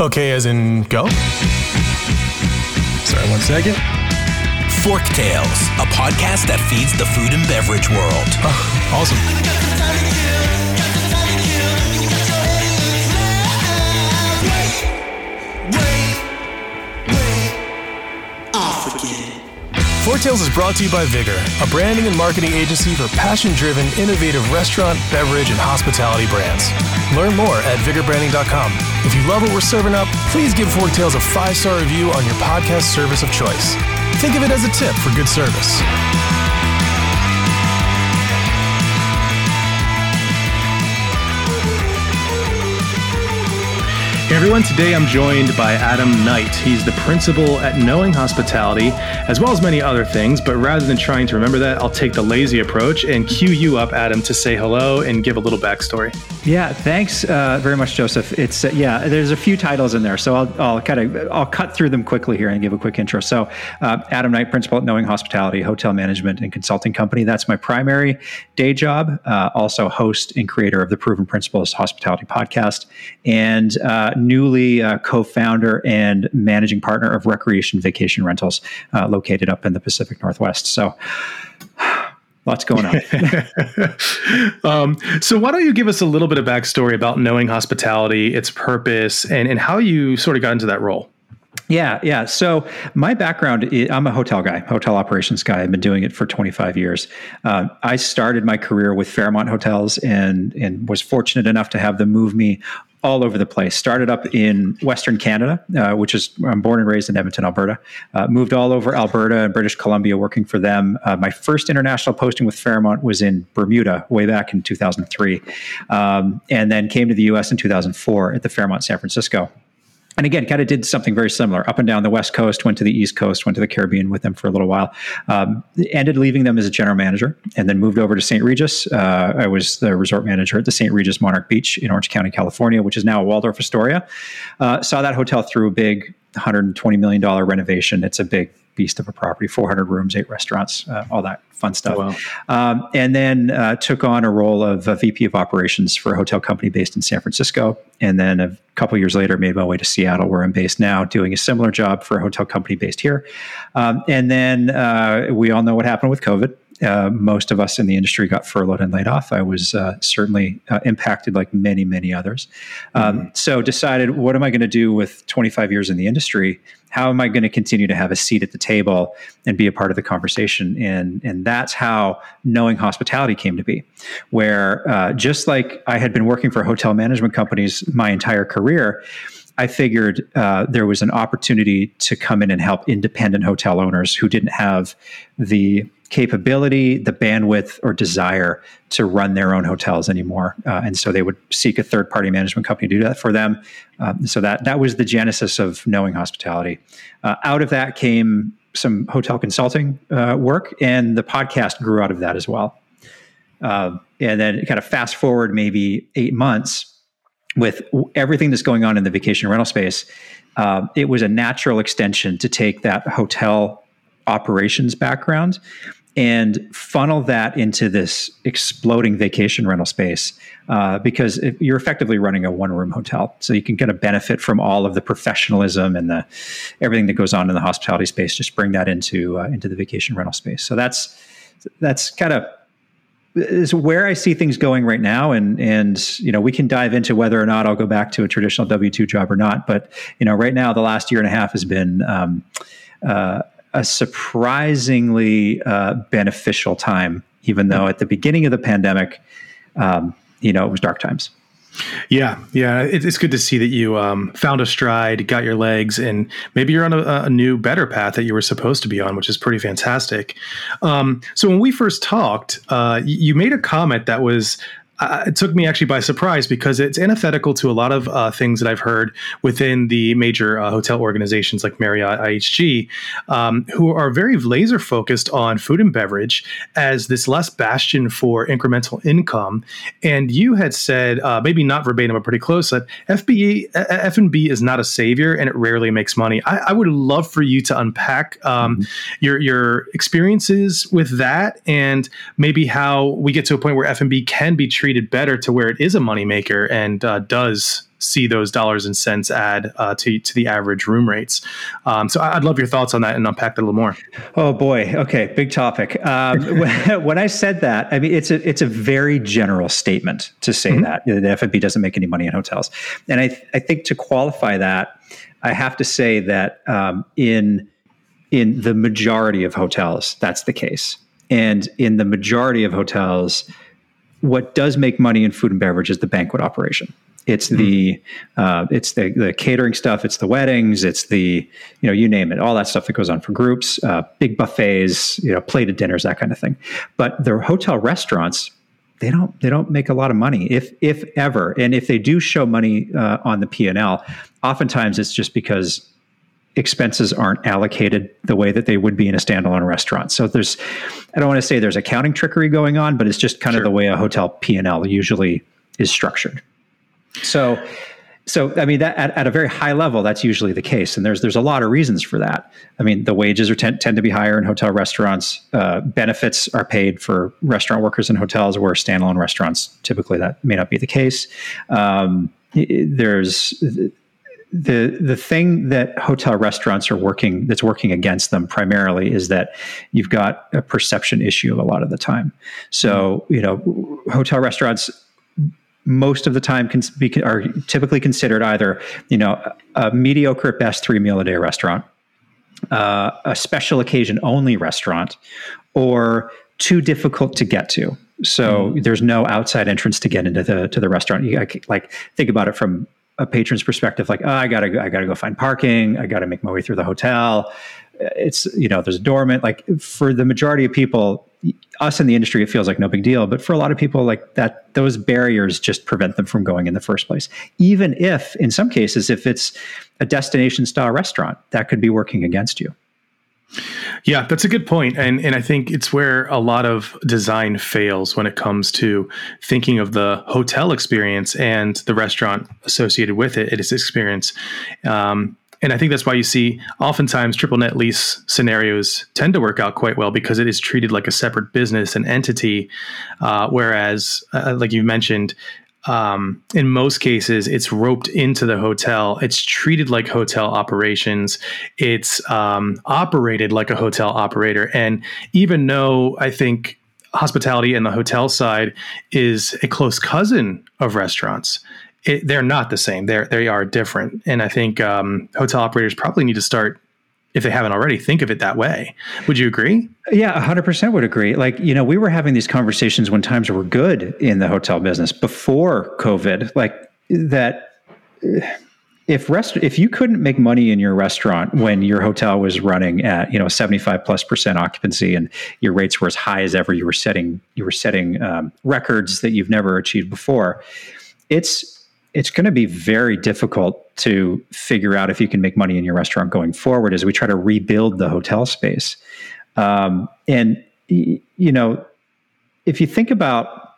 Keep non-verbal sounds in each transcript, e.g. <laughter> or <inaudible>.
Okay, as in go? Sorry, one second. Fork Tales, a podcast that feeds the food and beverage world. Oh, awesome. Fork Tales is brought to you by Vigor, a branding and marketing agency for passion driven, innovative restaurant, beverage, and hospitality brands. Learn more at vigorbranding.com. If you love what we're serving up, please give Fork Tales a five star review on your podcast service of choice. Think of it as a tip for good service. Hey everyone, today I'm joined by Adam Knight. He's the principal at Knowing Hospitality, as well as many other things. But rather than trying to remember that, I'll take the lazy approach and cue you up, Adam, to say hello and give a little backstory. Yeah, thanks uh, very much, Joseph. It's uh, yeah, there's a few titles in there, so I'll I'll kind of I'll cut through them quickly here and give a quick intro. So, uh, Adam Knight, principal at Knowing Hospitality, hotel management and consulting company. That's my primary day job. Uh, also, host and creator of the Proven Principles Hospitality podcast, and uh, newly uh, co-founder and managing partner of Recreation Vacation Rentals, uh, located up in the Pacific Northwest. So, <sighs> lots going on. <laughs> um, so, why don't you give us a little bit of backstory about Knowing Hospitality, its purpose, and, and how you sort of got into that role? Yeah, yeah. So my background, I'm a hotel guy, hotel operations guy. I've been doing it for 25 years. Uh, I started my career with Fairmont Hotels and and was fortunate enough to have them move me all over the place. Started up in Western Canada, uh, which is I'm born and raised in Edmonton, Alberta. Uh, moved all over Alberta and British Columbia, working for them. Uh, my first international posting with Fairmont was in Bermuda, way back in 2003, um, and then came to the U.S. in 2004 at the Fairmont San Francisco and again, kind of did something very similar up and down the West Coast, went to the East Coast, went to the Caribbean with them for a little while. Um, ended leaving them as a general manager and then moved over to St. Regis. Uh, I was the resort manager at the St. Regis Monarch Beach in Orange County, California, which is now a Waldorf Astoria. Uh, saw that hotel through a big $120 million renovation. It's a big beast of a property 400 rooms, eight restaurants, uh, all that fun stuff. Wow. Um, and then uh, took on a role of a VP of operations for a hotel company based in San Francisco. And then a couple years later, made my way to Seattle, where I'm based now, doing a similar job for a hotel company based here. Um, and then uh, we all know what happened with COVID. Uh, most of us in the industry got furloughed and laid off. I was uh, certainly uh, impacted, like many, many others. Um, mm-hmm. So decided, what am I going to do with 25 years in the industry? How am I going to continue to have a seat at the table and be a part of the conversation? And and that's how knowing hospitality came to be. Where uh, just like I had been working for hotel management companies my entire career. I figured uh, there was an opportunity to come in and help independent hotel owners who didn't have the capability, the bandwidth, or desire to run their own hotels anymore. Uh, and so they would seek a third party management company to do that for them. Um, so that that was the genesis of knowing hospitality. Uh, out of that came some hotel consulting uh, work, and the podcast grew out of that as well. Uh, and then kind of fast forward maybe eight months with everything that's going on in the vacation rental space. Uh, it was a natural extension to take that hotel operations background and funnel that into this exploding vacation rental space uh, because you're effectively running a one room hotel so you can kind of benefit from all of the professionalism and the everything that goes on in the hospitality space just bring that into uh, into the vacation rental space so that's that's kind of is where I see things going right now, and and you know we can dive into whether or not I'll go back to a traditional W two job or not. But you know, right now the last year and a half has been um, uh, a surprisingly uh, beneficial time, even though at the beginning of the pandemic, um, you know, it was dark times. Yeah, yeah, it's good to see that you um, found a stride, got your legs, and maybe you're on a, a, new, better path that you were supposed to be on, which is pretty fantastic. Um, so when we first talked, uh, you made a comment that was uh, it took me actually by surprise because it's antithetical to a lot of uh, things that I've heard within the major uh, hotel organizations like Marriott, IHG, um, who are very laser focused on food and beverage as this last bastion for incremental income. And you had said, uh, maybe not verbatim, but pretty close, that FBE, F&B is not a savior and it rarely makes money. I, I would love for you to unpack um, mm-hmm. your your experiences with that and maybe how we get to a point where F&B can be treated treated better to where it is a moneymaker and uh, does see those dollars and cents add uh, to to the average room rates. Um, so I'd love your thoughts on that and unpack that a little more. Oh boy, okay, big topic. Um, <laughs> when, I said that, I mean it's a it's a very general statement to say mm-hmm. that the F&B doesn't make any money in hotels, and I I think to qualify that, I have to say that um, in in the majority of hotels, that's the case. And in the majority of hotels, what does make money in food and beverage is the banquet operation. It's mm-hmm. the uh, it's the, the catering stuff. It's the weddings. It's the you know you name it. All that stuff that goes on for groups, uh, big buffets, you know, plated dinners, that kind of thing. But the hotel restaurants, they don't they don't make a lot of money if if ever. And if they do show money uh, on the P and L, oftentimes it's just because expenses aren't allocated the way that they would be in a standalone restaurant. So there's, I don't want to say there's accounting trickery going on, but it's just kind sure. of the way a hotel P and L usually is structured. So, so I mean that at, at, a very high level, that's usually the case, and there's there's a lot of reasons for that. I mean, the wages are tend, tend to be higher in hotel restaurants. Uh, benefits are paid for restaurant workers in hotels, where standalone restaurants typically that may not be the case. Um, there's the the thing that hotel restaurants are working that's working against them primarily is that you've got a perception issue a lot of the time. So you know, hotel restaurants most of the time can be, are typically considered either you know a mediocre at best three meal a day restaurant, uh, a special occasion only restaurant, or too difficult to get to. So mm. there's no outside entrance to get into the to the restaurant. You like think about it from a patron's perspective, like, oh, I gotta, I gotta go find parking. I gotta make my way through the hotel. It's, you know, there's a dormant, Like for the majority of people, us in the industry, it feels like no big deal. But for a lot of people, like that, those barriers just prevent them from going in the first place. Even if, in some cases, if it's a destination style restaurant, that could be working against you. Yeah, that's a good point. And and I think it's where a lot of design fails when it comes to thinking of the hotel experience and the restaurant associated with it, its experience. Um, and I think that's why you see oftentimes triple net lease scenarios tend to work out quite well because it is treated like a separate business and entity. Uh, whereas, uh, like you mentioned, um, in most cases, it's roped into the hotel. It's treated like hotel operations. It's um, operated like a hotel operator. And even though I think hospitality and the hotel side is a close cousin of restaurants, it, they're not the same. They're they are different. And I think um, hotel operators probably need to start if they haven't already, think of it that way. Would you agree? Yeah, 100% would agree. Like, you know, we were having these conversations when times were good in the hotel business before COVID, like that if rest if you couldn't make money in your restaurant when your hotel was running at, you know, 75 plus percent occupancy and your rates were as high as ever, you were setting you were setting um, records that you've never achieved before. It's it's going to be very difficult to figure out if you can make money in your restaurant going forward as we try to rebuild the hotel space. Um, and, you know, if you think about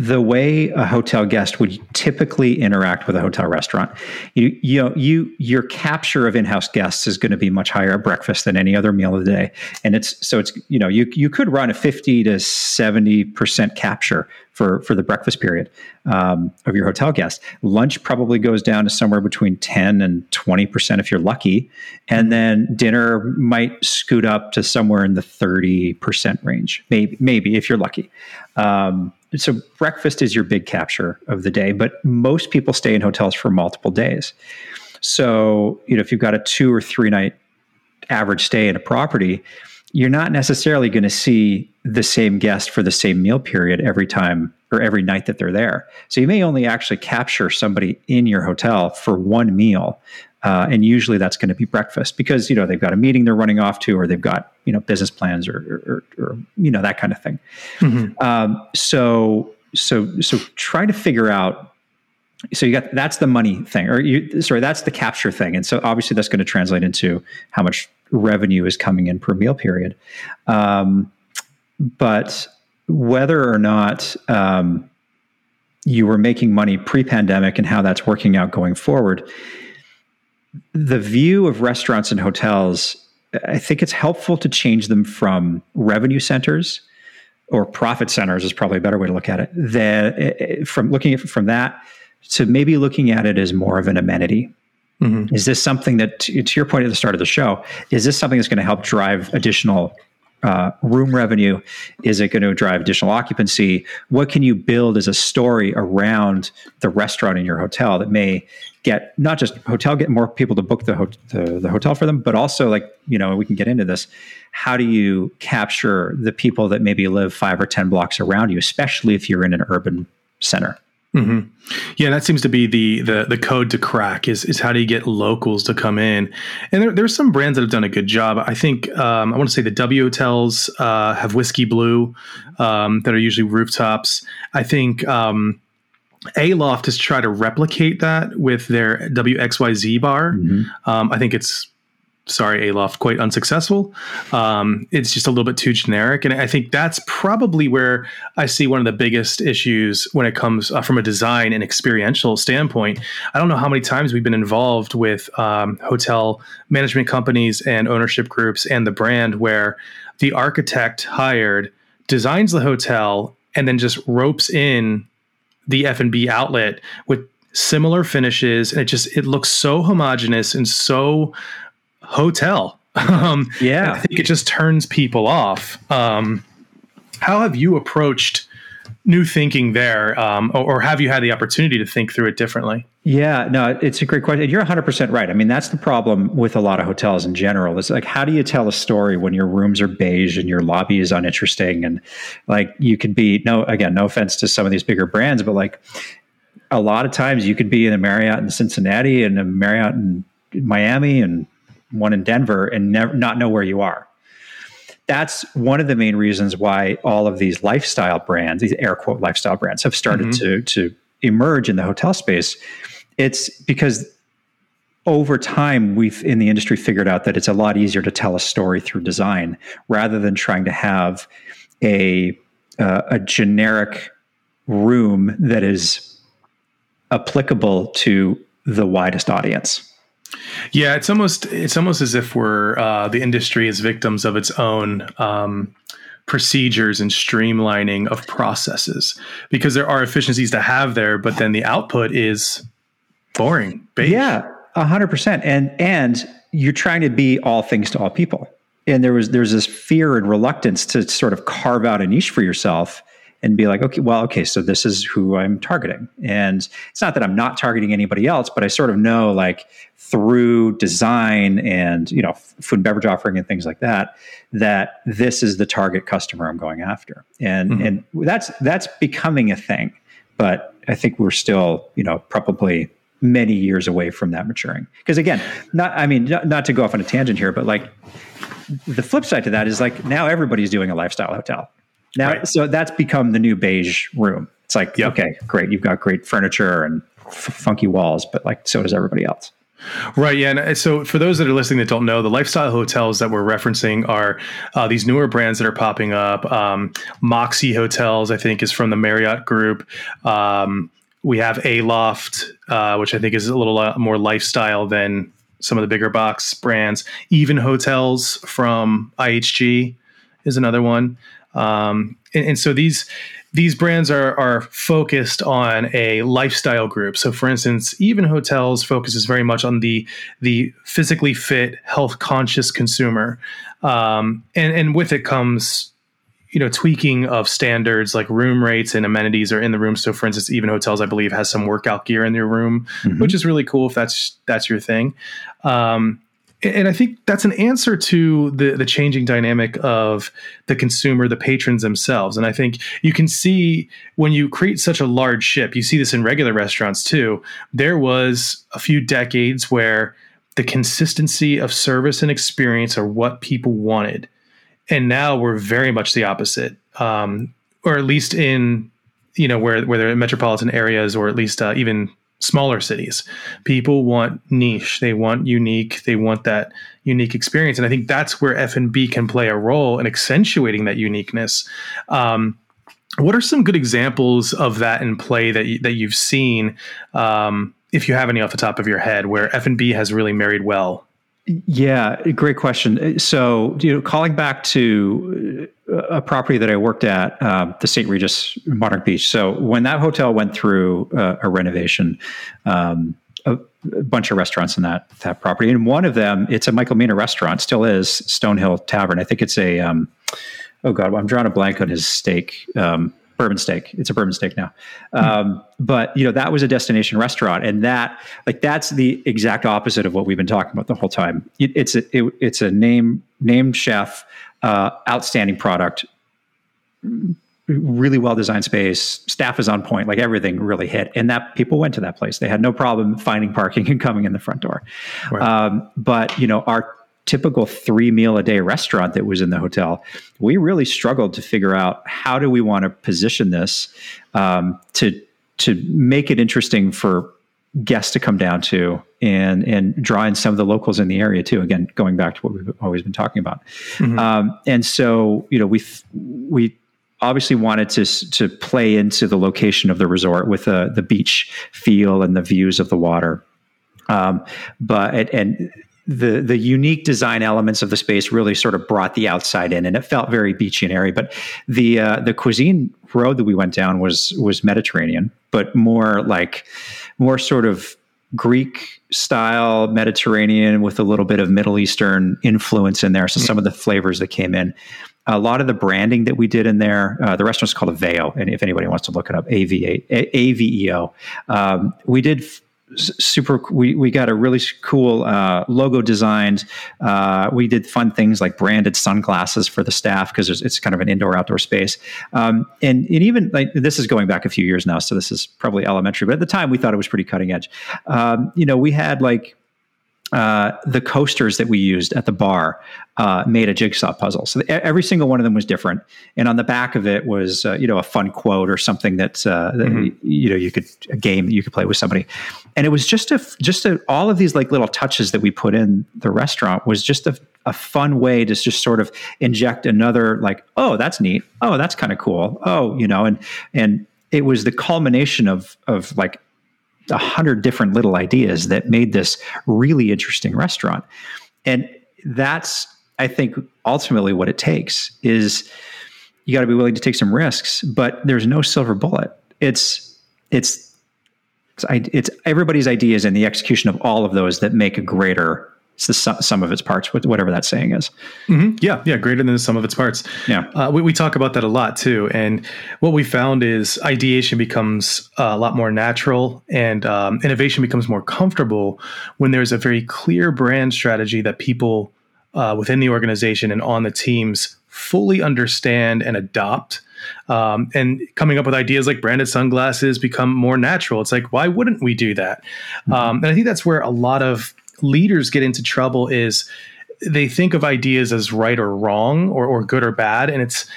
the way a hotel guest would typically interact with a hotel restaurant you you know you your capture of in-house guests is going to be much higher at breakfast than any other meal of the day. And it's so it's you know you you could run a 50 to 70 percent capture for for the breakfast period um, of your hotel guests. Lunch probably goes down to somewhere between 10 and 20 percent if you're lucky. And then dinner might scoot up to somewhere in the 30 percent range maybe maybe if you're lucky. Um, so breakfast is your big capture of the day, but most people stay in hotels for multiple days. So, you know, if you've got a two or three night average stay in a property, you're not necessarily going to see the same guest for the same meal period every time or every night that they're there. So you may only actually capture somebody in your hotel for one meal uh, and usually that's going to be breakfast because you know they've got a meeting they're running off to, or they've got you know business plans, or or, or you know that kind of thing. Mm-hmm. Um, so so so try to figure out. So you got that's the money thing, or you sorry that's the capture thing, and so obviously that's going to translate into how much revenue is coming in per meal period. Um, but whether or not um, you were making money pre-pandemic and how that's working out going forward the view of restaurants and hotels, I think it's helpful to change them from revenue centers or profit centers is probably a better way to look at it. Than from looking at from that to maybe looking at it as more of an amenity. Mm-hmm. Is this something that, to your point at the start of the show, is this something that's going to help drive additional uh, room revenue? Is it going to drive additional occupancy? What can you build as a story around the restaurant in your hotel that may get not just hotel get more people to book the, ho- the, the hotel for them, but also like you know we can get into this. How do you capture the people that maybe live five or ten blocks around you, especially if you're in an urban center? Mm-hmm. Yeah, that seems to be the, the the code to crack is is how do you get locals to come in? And there, there's some brands that have done a good job. I think um, I want to say the W hotels uh, have whiskey blue um, that are usually rooftops. I think um, Aloft has tried to replicate that with their WXYZ bar. Mm-hmm. Um, I think it's sorry, Aloft, quite unsuccessful. Um, it's just a little bit too generic. And I think that's probably where I see one of the biggest issues when it comes uh, from a design and experiential standpoint. I don't know how many times we've been involved with um, hotel management companies and ownership groups and the brand where the architect hired designs the hotel and then just ropes in the F&B outlet with similar finishes and it just it looks so homogenous and so hotel. <laughs> Um, yeah, I think it just turns people off. Um, how have you approached new thinking there, um, or, or, have you had the opportunity to think through it differently? Yeah, no, it's a great question. You're 100% right. I mean, that's the problem with a lot of hotels in general. It's like, how do you tell a story when your rooms are beige and your lobby is uninteresting? And like, you could be, no, again, no offense to some of these bigger brands, but like, a lot of times you could be in a Marriott in Cincinnati and a Marriott in Miami and one in Denver, and never, not know where you are. That's one of the main reasons why all of these lifestyle brands, these air quote lifestyle brands, have started mm-hmm. to to emerge in the hotel space. It's because over time we've in the industry figured out that it's a lot easier to tell a story through design rather than trying to have a uh, a generic room that is applicable to the widest audience. Yeah, it's almost it's almost as if we're uh, the industry is victims of its own um, procedures and streamlining of processes because there are efficiencies to have there, but then the output is boring. Beige. Yeah, hundred percent. And and you're trying to be all things to all people. And there was there's this fear and reluctance to sort of carve out a niche for yourself and be like, okay, well, okay, so this is who I'm targeting. And it's not that I'm not targeting anybody else, but I sort of know like through design and, you know, food and beverage offering and things like that, that this is the target customer I'm going after. And mm-hmm. and that's that's becoming a thing. But I think we're still, you know, probably many years away from that maturing. Because again, not I mean, not, not to go off on a tangent here, but like the flip side to that is like now everybody's doing a lifestyle hotel now, right. so that's become the new beige room. It's like, yep. okay, great. You've got great furniture and f- funky walls, but like, so does everybody else. Right. Yeah. And so for those that are listening that don't know, the lifestyle hotels that we're referencing are uh, these newer brands that are popping up. Um, Moxy Hotels, I think, is from the Marriott Group. Um, we have Aloft, uh, which I think is a little uh, more lifestyle than some of the bigger box brands. Even Hotels from IHG is another one. Um, and, and, so these these brands are are focused on a lifestyle group. So, for instance, even hotels focuses very much on the the physically fit, health conscious consumer, um, and and with it comes you know tweaking of standards like room rates and amenities are in the room so for instance even hotels i believe has some workout gear in their room mm-hmm. which is really cool if that's that's your thing um, and I think that's an answer to the the changing dynamic of the consumer, the patrons themselves. And I think you can see when you create such a large ship, you see this in regular restaurants too. There was a few decades where the consistency of service and experience are what people wanted, and now we're very much the opposite, um, or at least in you know where where they're metropolitan areas, or at least uh, even smaller cities. People want niche, they want unique, they want that unique experience, and I think that's where F and B can play a role in accentuating that uniqueness. Um, what are some good examples of that in play that you, that you've seen, um, if you have any off the top of your head, where F and B has really married well? Yeah, great question. So, you know, calling back to uh, a property that I worked at, uh, the St. Regis Monarch Beach. So, when that hotel went through uh, a renovation, um, a, a, bunch of restaurants in that that property, and one of them, it's a Michael Mina restaurant, still is Stonehill Tavern. I think it's a, um, oh god, I'm drawing a blank on his steak. Um, bourbon steak. It's a bourbon steak now. Um, but you know that was a destination restaurant, and that like that's the exact opposite of what we've been talking about the whole time. It, it's a it, it's a name named chef, uh, outstanding product, really well designed space. Staff is on point, like everything really hit, and that people went to that place. They had no problem finding parking <laughs> and coming in the front door. Right. Um, but you know our typical three meal a day restaurant that was in the hotel, we really struggled to figure out how do we want to position this um, to to make it interesting for guests to come down to and and draw in some of the locals in the area too. Again, going back to what we've always been talking about. Mm-hmm. Um, and so you know we we obviously wanted to to play into the location of the resort with the the beach feel and the views of the water. Um, but and, and the the unique design elements of the space really sort of brought the outside in, and it felt very beachy and airy. But the uh, the cuisine road that we went down was was Mediterranean, but more like more sort of Greek style Mediterranean with a little bit of Middle Eastern influence in there. So some of the flavors that came in. A lot of the branding that we did in there, uh, the restaurant's called Aveo, and if anybody wants to look it up, A V A V E O. Um, we did super we, we got a really cool uh, logo designed. Uh, we did fun things like branded sunglasses for the staff because it's kind of an indoor outdoor space. Um, and, and even like this is going back a few years now so this is probably elementary but at the time we thought it was pretty cutting edge. Um, you know we had like uh, the coasters that we used at the bar uh, made a jigsaw puzzle. So every single one of them was different, and on the back of it was uh, you know a fun quote or something that, uh, that mm-hmm. you know you could a game that you could play with somebody, and it was just a just a, all of these like little touches that we put in the restaurant was just a, a fun way to just sort of inject another like oh that's neat oh that's kind of cool oh you know and and it was the culmination of of like a hundred different little ideas that made this really interesting restaurant. And that's, I think, ultimately what it takes is you got to be willing to take some risks, but there's no silver bullet. It's, it's, it's, it's everybody's ideas and the execution of all of those that make a greater it's the sum of its parts, whatever that saying is. Mm-hmm. Yeah, yeah, greater than the sum of its parts. Yeah, uh, we, we talk about that a lot too. And what we found is ideation becomes uh, a lot more natural, and um, innovation becomes more comfortable when there's a very clear brand strategy that people uh, within the organization and on the teams fully understand and adopt. Um, and coming up with ideas like branded sunglasses become more natural. It's like, why wouldn't we do that? Mm-hmm. Um, and I think that's where a lot of leaders get into trouble is they think of ideas as right or wrong or, or good or bad. And it's,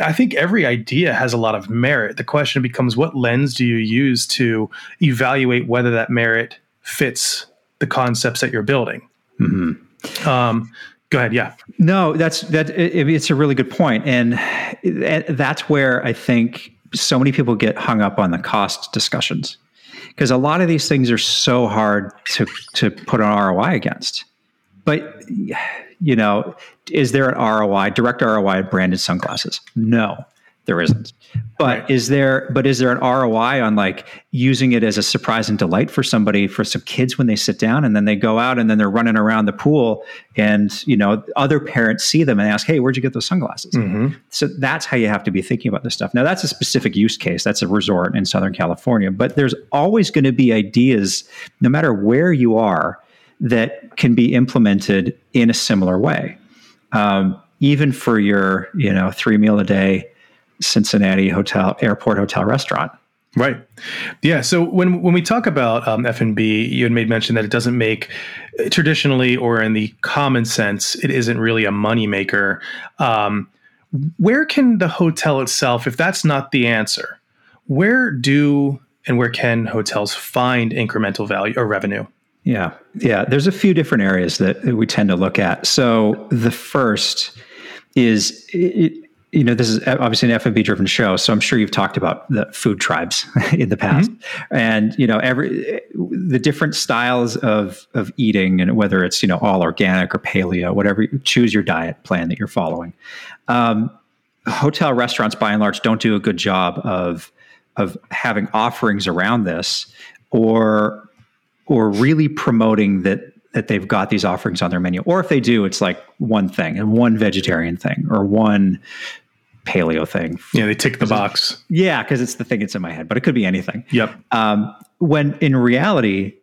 I think every idea has a lot of merit. The question becomes what lens do you use to evaluate whether that merit fits the concepts that you're building? Mm-hmm. Um, go ahead. Yeah. No, that's that. It, it's a really good point, and, and that's where I think so many people get hung up on the cost discussions because a lot of these things are so hard to to put an ROI against. But you know, is there an ROI, direct ROI branded sunglasses? No there isn't. But right. is there but is there an ROI on like using it as a surprise and delight for somebody for some kids when they sit down and then they go out and then they're running around the pool and you know other parents see them and ask, "Hey, where'd you get those sunglasses?" Mm-hmm. So that's how you have to be thinking about this stuff. Now that's a specific use case. That's a resort in Southern California, but there's always going to be ideas no matter where you are that can be implemented in a similar way. Um, even for your, you know, three meal a day Cincinnati hotel, airport hotel restaurant. Right. Yeah. So when when we talk about um, F and B, you had made mention that it doesn't make traditionally or in the common sense, it isn't really a money maker. Um, where can the hotel itself, if that's not the answer, where do and where can hotels find incremental value or revenue? Yeah. Yeah. There's a few different areas that we tend to look at. So the first is it, you know, this is obviously an F&B driven show, so I'm sure you've talked about the food tribes <laughs> in the past, mm-hmm. and you know, every the different styles of of eating, and whether it's you know all organic or paleo, whatever, choose your diet plan that you're following. Um, hotel restaurants, by and large, don't do a good job of of having offerings around this, or or really promoting that that they've got these offerings on their menu. Or if they do, it's like one thing and one vegetarian thing or one paleo thing. Yeah, they tick the box. Yeah, because it's the thing that's in my head, but it could be anything. Yep. Um, when in reality,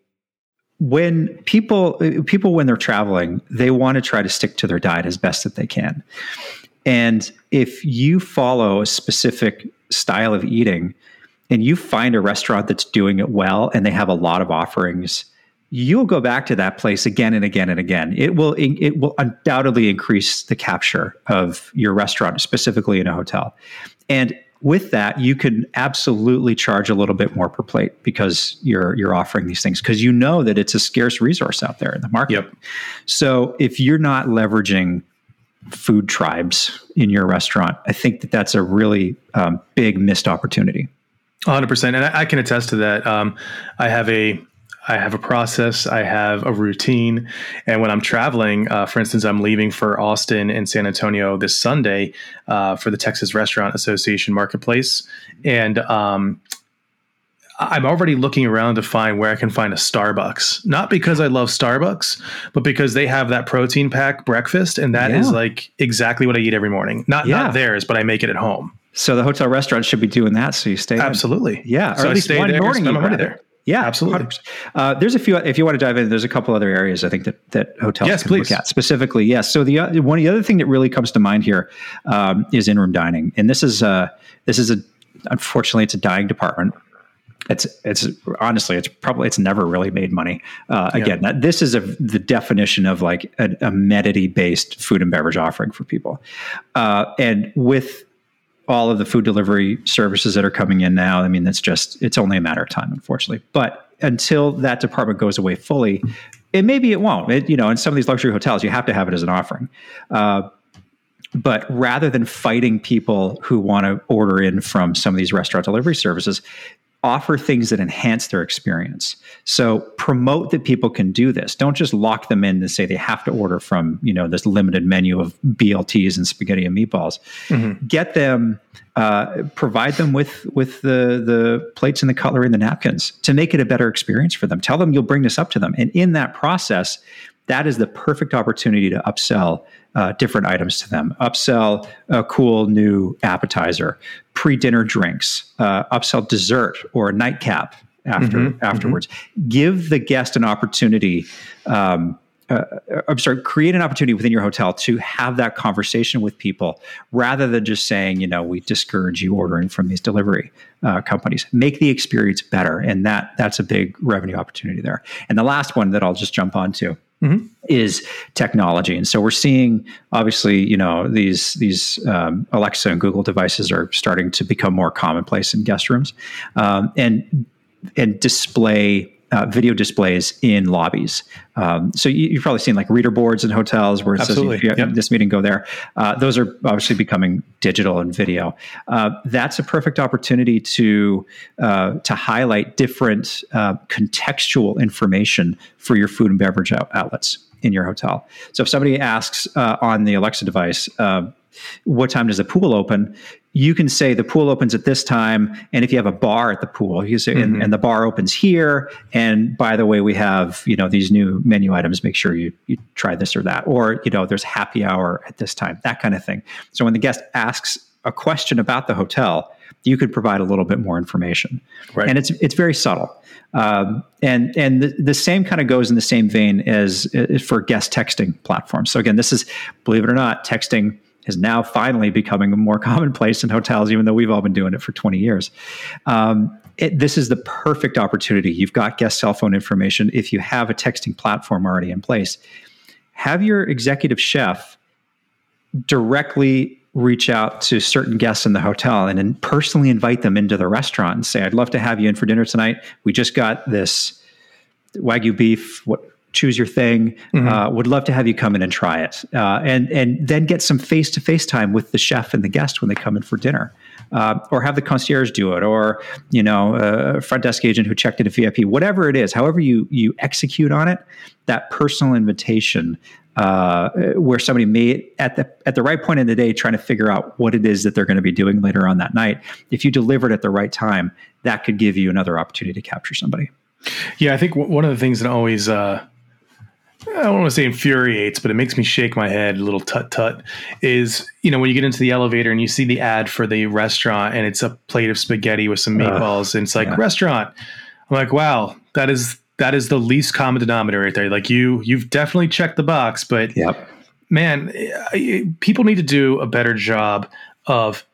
when people people when they're traveling, they want to try to stick to their diet as best that they can. And if you follow a specific style of eating and you find a restaurant that's doing it well and they have a lot of offerings you'll go back to that place again and again and again. It will it will undoubtedly increase the capture of your restaurant, specifically in a hotel. And with that, you can absolutely charge a little bit more per plate because you're you're offering these things because you know that it's a scarce resource out there in the market. Yep. So if you're not leveraging food tribes in your restaurant, I think that that's a really um, big missed opportunity. 100%. And I, I can attest to that. Um, I have a I have a process, I have a routine. And when I'm traveling, uh, for instance, I'm leaving for Austin and San Antonio this Sunday uh, for the Texas Restaurant Association Marketplace. And um, I'm already looking around to find where I can find a Starbucks. Not because I love Starbucks, but because they have that protein pack breakfast, and that yeah. is like exactly what I eat every morning. Not yeah. not theirs, but I make it at home. So the hotel restaurant should be doing that. So you stay absolutely, yeah. So or at least one there, morning you money there. Yeah, absolutely. Uh, there's a few. If you want to dive in, there's a couple other areas I think that that hotels yes, can please. look at specifically. Yes. So the uh, one the other thing that really comes to mind here um, is in room dining, and this is uh, this is a unfortunately it's a dying department. It's it's honestly it's probably it's never really made money. Uh, yeah. Again, that, this is a, the definition of like an amenity based food and beverage offering for people, uh, and with all of the food delivery services that are coming in now, I mean, that's just, it's only a matter of time, unfortunately. But until that department goes away fully, it maybe it won't. It, you know, in some of these luxury hotels, you have to have it as an offering. Uh, but rather than fighting people who want to order in from some of these restaurant delivery services, offer things that enhance their experience. So promote that people can do this. Don't just lock them in and say they have to order from, you know, this limited menu of BLTs and spaghetti and meatballs. Mm-hmm. Get them, uh, provide them with with the the plates and the cutlery and the napkins to make it a better experience for them. Tell them you'll bring this up to them, and in that process, that is the perfect opportunity to upsell uh, different items to them. Upsell a cool new appetizer, pre-dinner drinks, uh, upsell dessert or a nightcap after mm-hmm, afterwards. Mm-hmm. Give the guest an opportunity. Um, uh, I'm sorry, create an opportunity within your hotel to have that conversation with people rather than just saying, you know, we discourage you ordering from these delivery uh, companies. Make the experience better, and that that's a big revenue opportunity there. And the last one that I'll just jump onto Mm-hmm. is technology and so we're seeing obviously you know these these um, alexa and google devices are starting to become more commonplace in guest rooms um, and and display uh, video displays in lobbies. Um, so you, have probably seen like reader boards in hotels where it Absolutely. says you, yep. this meeting go there. Uh, those are obviously becoming digital and video. Uh, that's a perfect opportunity to uh, to highlight different uh, contextual information for your food and beverage out- outlets in your hotel. So if somebody asks uh, on the Alexa device, what time does the pool open? You can say the pool opens at this time, and if you have a bar at the pool, you say, mm-hmm. and, and, the bar opens here. And by the way, we have you know these new menu items. Make sure you you try this or that, or you know there's happy hour at this time, that kind of thing. So when the guest asks a question about the hotel, you could provide a little bit more information, right. and it's it's very subtle. Um, and and the, the, same kind of goes in the same vein as, as for guest texting platforms. So again, this is believe it or not, texting is now finally becoming more <laughs> commonplace in hotels, even though we've all been doing it for 20 years. Um, it, this is the perfect opportunity. You've got guest cell phone information. If you have a texting platform already in place, have your executive chef directly reach out to certain guests in the hotel and then personally invite them into the restaurant and say, I'd love to have you in for dinner tonight. We just got this Wagyu beef. What choose your thing. Mm-hmm. Uh, would love to have you come in and try it, uh, and and then get some face to face time with the chef and the guest when they come in for dinner, uh, or have the concierge do it, or you know, a front desk agent who checked in a VIP, whatever it is. However you you execute on it, that personal invitation uh, where somebody may at the at the right point in the day trying to figure out what it is that they're going to be doing later on that night. If you deliver it at the right time, that could give you another opportunity to capture somebody. Yeah, I think w- one of the things that always uh, I don't want to say infuriates, but it makes me shake my head a little tut tut. Is you know when you get into the elevator and you see the ad for the restaurant and it's a plate of spaghetti with some meatballs uh, and it's like yeah. restaurant. I'm like, wow, that is that is the least common denominator right there. Like you, you've definitely checked the box, but yep. man, people need to do a better job of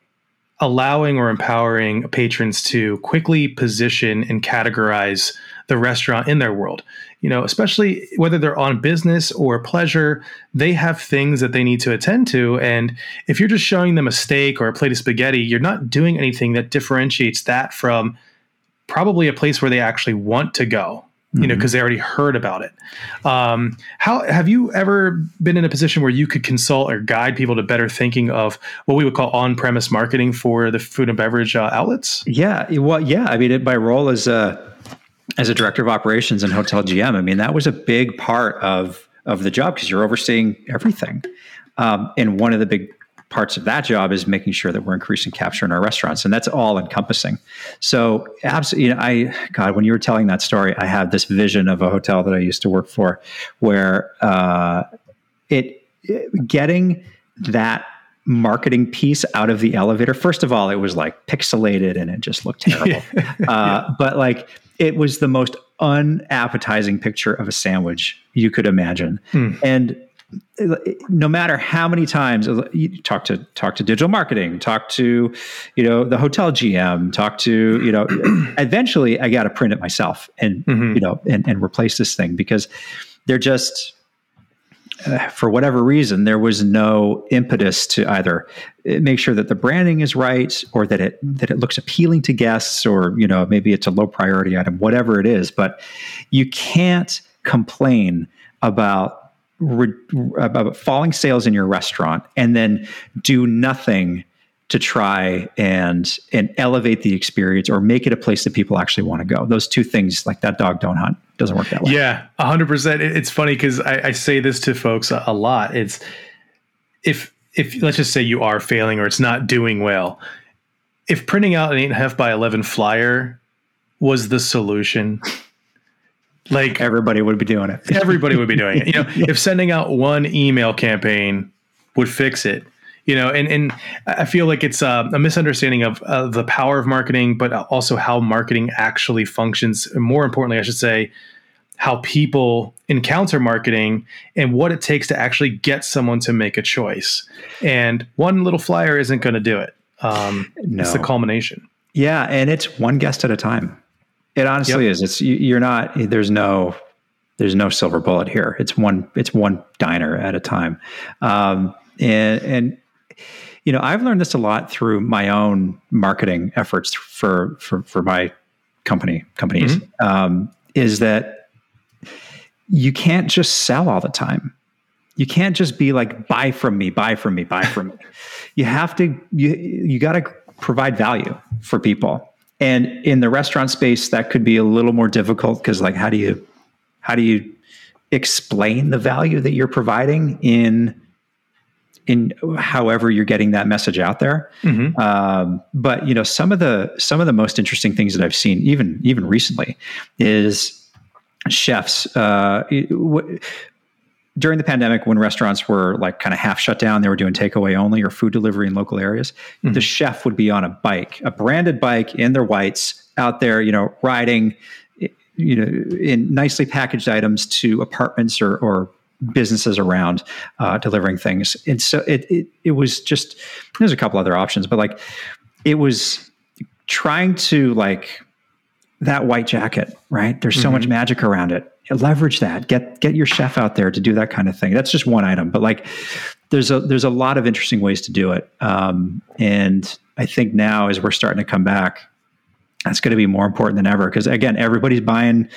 allowing or empowering patrons to quickly position and categorize the restaurant in their world. You know, especially whether they're on business or pleasure, they have things that they need to attend to. And if you're just showing them a steak or a plate of spaghetti, you're not doing anything that differentiates that from probably a place where they actually want to go you know, because mm-hmm. they already heard about it. Um, how have you ever been in a position where you could consult or guide people to better thinking of what we would call on-premise marketing for the food and beverage uh, outlets? Yeah, well, yeah. I mean, it, my role is a as a director of operations and hotel GM, I mean, that was a big part of of the job because you're overseeing everything. Um, and one of the big parts of that job is making sure that we're increasing capture in our restaurants, and that's all encompassing. So, absolutely, you know, I God, when you were telling that story, I had this vision of a hotel that I used to work for, where uh, it, it getting that marketing piece out of the elevator. First of all, it was like pixelated and it just looked terrible. <laughs> uh, but like it was the most unappetizing picture of a sandwich you could imagine. Hmm. And no matter how many times you talk to talk to digital marketing, talk to you know the hotel GM, talk to you know, <clears throat> eventually I got to print it myself and mm-hmm. you know and, and replace this thing because they're just for whatever reason there was no impetus to either uh, make sure that the branding is right or that it that it looks appealing to guests or you know maybe it's a low priority item whatever it is. But you can't complain about re- about falling sales in your restaurant and then do nothing to try and and elevate the experience or make it a place that people actually want to go. Those two things, like that dog don't hunt, doesn't work that way. Yeah, hundred percent. It's funny because I, I, say this to folks a, a lot. It's if if let's just say you are failing or it's not doing well. If printing out an eight and a half by eleven flyer was the solution, <laughs> like everybody would be doing it. everybody would be doing it. You <laughs> know, if sending out one email campaign would fix it, you know, and and I feel like it's a, a misunderstanding of uh, the power of marketing, but also how marketing actually functions. And more importantly, I should say, how people encounter marketing and what it takes to actually get someone to make a choice. And one little flyer isn't going to do it. Um, no. It's the culmination. Yeah, and it's one guest at a time. It honestly yep. is. It's you're not. There's no. There's no silver bullet here. It's one. It's one diner at a time, um, and and you know I've learned this a lot through my own marketing efforts for for for my company companies. Mm-hmm. Um, is that you can't just sell all the time. You can't just be like buy from me, buy from me, buy from me. <laughs> You have to you you got to provide value for people and in the restaurant space, that could be a little more difficult because, like, how do you how do you explain the value that you're providing in in however you're getting that message out there. Mm-hmm. Um, but you know, some of the some of the most interesting things that I've seen, even even recently, is chefs. Uh, during the pandemic when restaurants were like kind of half shut down they were doing takeaway only or food delivery in local areas mm-hmm. the chef would be on a bike a branded bike in their whites out there you know riding you know in nicely packaged items to apartments or, or businesses around uh, delivering things. And so it, it it was just there's a couple other options but like it was trying to like that white jacket right? There's so mm-hmm. much magic around it. Leverage that. Get get your chef out there to do that kind of thing. That's just one item but like there's a there's a lot of interesting ways to do it. Um, and i think now as we're starting to come back that's going to be more important than ever because again everybody's buying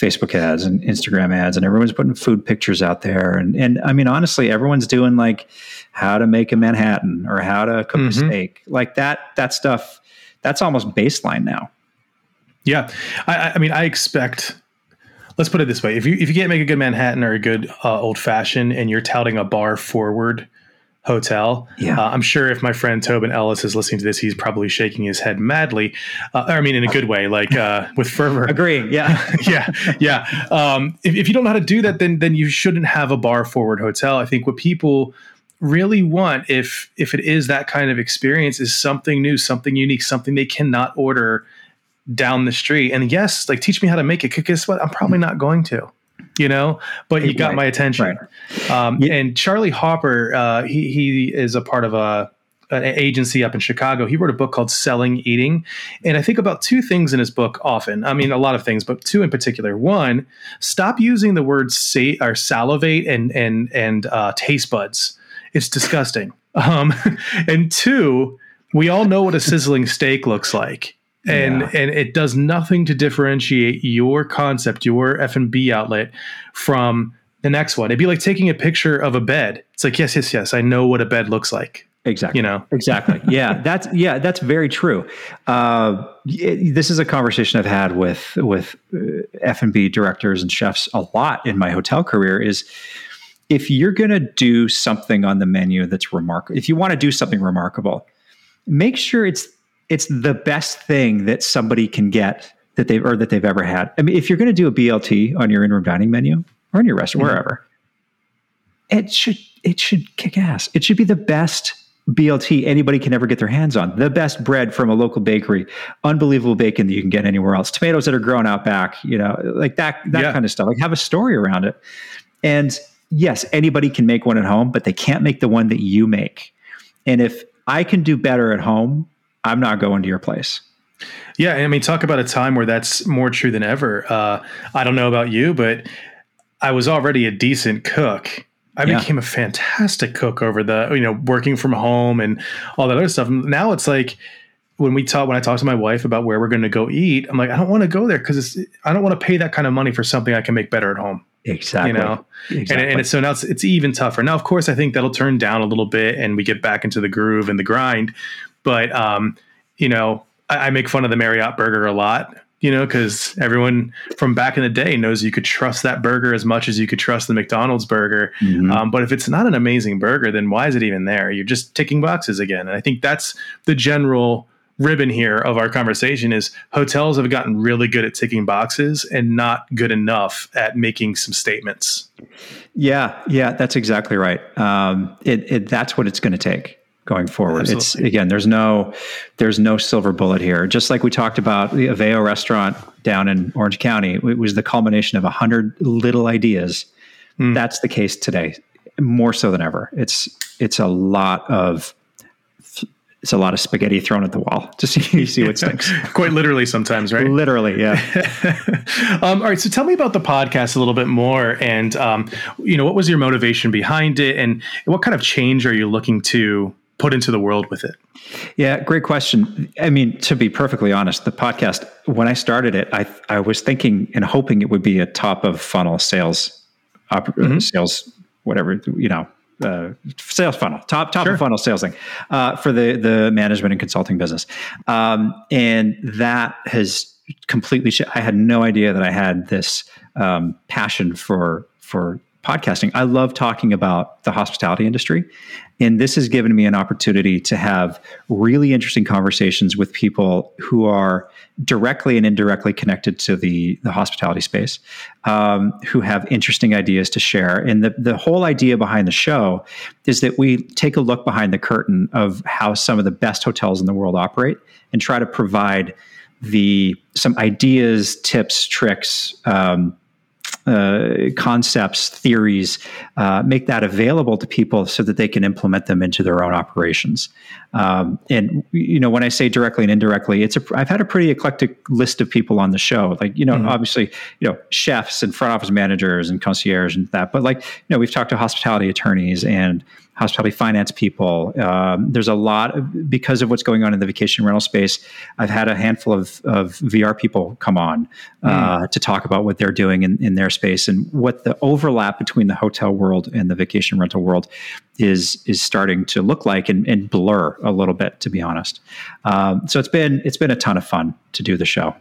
Facebook ads and Instagram ads, and everyone's putting food pictures out there. And and I mean, honestly, everyone's doing like how to make a Manhattan or how to cook mm-hmm. a steak, like that. That stuff. That's almost baseline now. Yeah, I, I mean, I expect let's put it this way: if you if you can't make a good Manhattan or a good uh, old fashioned, and you're touting a bar forward hotel, yeah. Uh, I'm sure if my friend Tobin Ellis is listening to this, he's probably shaking his head madly. Uh, I mean, in a good way, like uh, with fervor. Agree. Yeah. <laughs> yeah. Yeah. Um, if, if you don't know how to do that, then then you shouldn't have a bar forward hotel. I think what people really want if if it is that kind of experience is something new something unique something they cannot order down the street. And yes, like teach me how to make it. Guess what? I'm probably not going to, you know. But you got right. my attention. Right. Um, yeah. And Charlie Hopper, uh, he he is a part of a an agency up in Chicago. He wrote a book called Selling Eating, and I think about two things in his book often. I mean, a lot of things, but two in particular. One, stop using the words say or salivate and and and uh, taste buds. It's disgusting. <laughs> Um, and two, we all know what a sizzling steak looks like and yeah. and it does nothing to differentiate your concept your f&b outlet from the next one. It'd be like taking a picture of a bed. It's like yes yes yes i know what a bed looks like exactly. you know? Exactly. <laughs> Yeah that's yeah that's very true. Uh, it, this is a conversation i've had with with uh, f&b directors and chefs a lot in my hotel career is if you're going to do something on the menu that's remarkable if you want to do something remarkable make sure it's it's the best thing that somebody can get that they've or that they've ever had. I mean, if you're going to do a BLT on your in-room dining menu or in your restaurant, mm-hmm. wherever, it should it should kick ass. It should be the best BLT anybody can ever get their hands on. The best bread from a local bakery, unbelievable bacon that you can get anywhere else, tomatoes that are grown out back, you know, like that that yeah. kind of stuff. Like have a story around it. And yes, anybody can make one at home, but they can't make the one that you make. And if I can do better at home I'm not going to your place. Yeah, I mean, talk about a time where that's more true than ever. Uh, I don't know about you, but I was already a decent cook. I yeah. became a fantastic cook over the, you know, working from home and all that other stuff. Now it's like when we talk, when I talk to my wife about where we're going to go eat, I'm like, I don't want to go there because I don't want to pay that kind of money for something I can make better at home. Exactly. You know, exactly. And, and so now it's, it's even tougher. Now, of course, I think that'll turn down a little bit and we get back into the groove and the grind. But um, you know, I, I make fun of the Marriott burger a lot you know, because everyone from back in the day knows you could trust that burger as much as you could trust the McDonald's burger. Mm-hmm. Um, but if it's not an amazing burger, then why is it even there? You're just ticking boxes again. And I think that's the general ribbon here of our conversation is hotels have gotten really good at ticking boxes and not good enough at making some statements. Yeah, yeah, that's exactly right. Um, it, it, that's what it's going to take going forward. Absolutely. It's again, there's no there's no silver bullet here. Just like we talked about the Aveo restaurant down in Orange County, it was the culmination of a hundred little ideas. Mm. That's the case today, more so than ever. It's it's a lot of it's a lot of spaghetti thrown at the wall to see <laughs> see what sticks. <laughs> Quite literally, sometimes, right? Literally, yeah. <laughs> um, all right, so tell me about the podcast a little bit more, and um, you know, what was your motivation behind it, and what kind of change are you looking to put into the world with it? Yeah, great question. I mean, to be perfectly honest, the podcast when I started it, I I was thinking and hoping it would be a top of funnel sales, op- mm-hmm. sales, whatever you know, uh, sales funnel, top top sure. of funnel sales thing uh, for the the management and consulting business, um, and that has completely. Sh- I had no idea that I had this um, passion for for podcasting. I love talking about the hospitality industry. And this has given me an opportunity to have really interesting conversations with people who are directly and indirectly connected to the, the hospitality space, um, who have interesting ideas to share. And the, the whole idea behind the show is that we take a look behind the curtain of how some of the best hotels in the world operate and try to provide the some ideas, tips, tricks, um, uh, concepts, theories, uh, make that available to people so that they can implement them into their own operations. Um, and you know, when I say directly and indirectly, it's a, I've had a pretty eclectic list of people on the show. Like you know, mm-hmm. obviously, you know, chefs and front office managers and concierge and that. But like you know, we've talked to hospitality attorneys and hospitality finance people. Um, there's a lot of, because of what's going on in the vacation rental space. I've had a handful of, of VR people come on uh, mm. to talk about what they're doing in, in their space and what the overlap between the hotel world and the vacation rental world is is starting to look like and, and blur a little bit, to be honest. Um, so it's been it's been a ton of fun to do the show.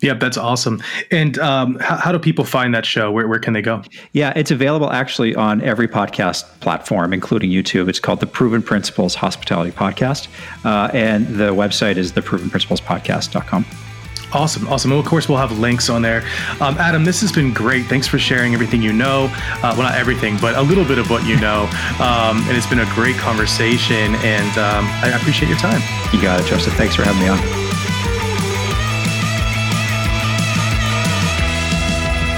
Yep, that's awesome. And um, how, how, do people find that show? Where, where can they go? Yeah, it's available actually on every podcast platform, including YouTube. It's called the Proven Principles Hospitality Podcast. Uh, and the website is theprovenprinciplespodcast.com. Awesome, awesome. And of course, we'll have links on there. Um, Adam, this has been great. Thanks for sharing everything you know. Uh, well, not everything, but a little bit of what you know. Um, and it's been a great conversation, and um, I appreciate your time. You got it, Joseph. Thanks for having me on.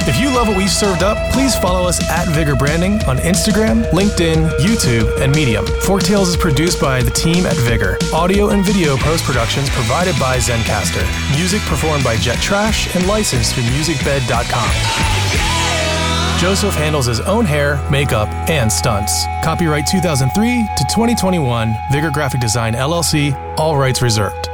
If you love what we've served up, please follow us at Vigor Branding on Instagram, LinkedIn, YouTube, and Medium. Forktales is produced by the team at Vigor. Audio and video post productions provided by Zencastr. Music performed by Jet Trash and licensed through musicbed.com. Joseph handles his own hair, makeup, and stunts. Copyright 2003 to 2021, Vigor Graphic Design LLC, all rights reserved.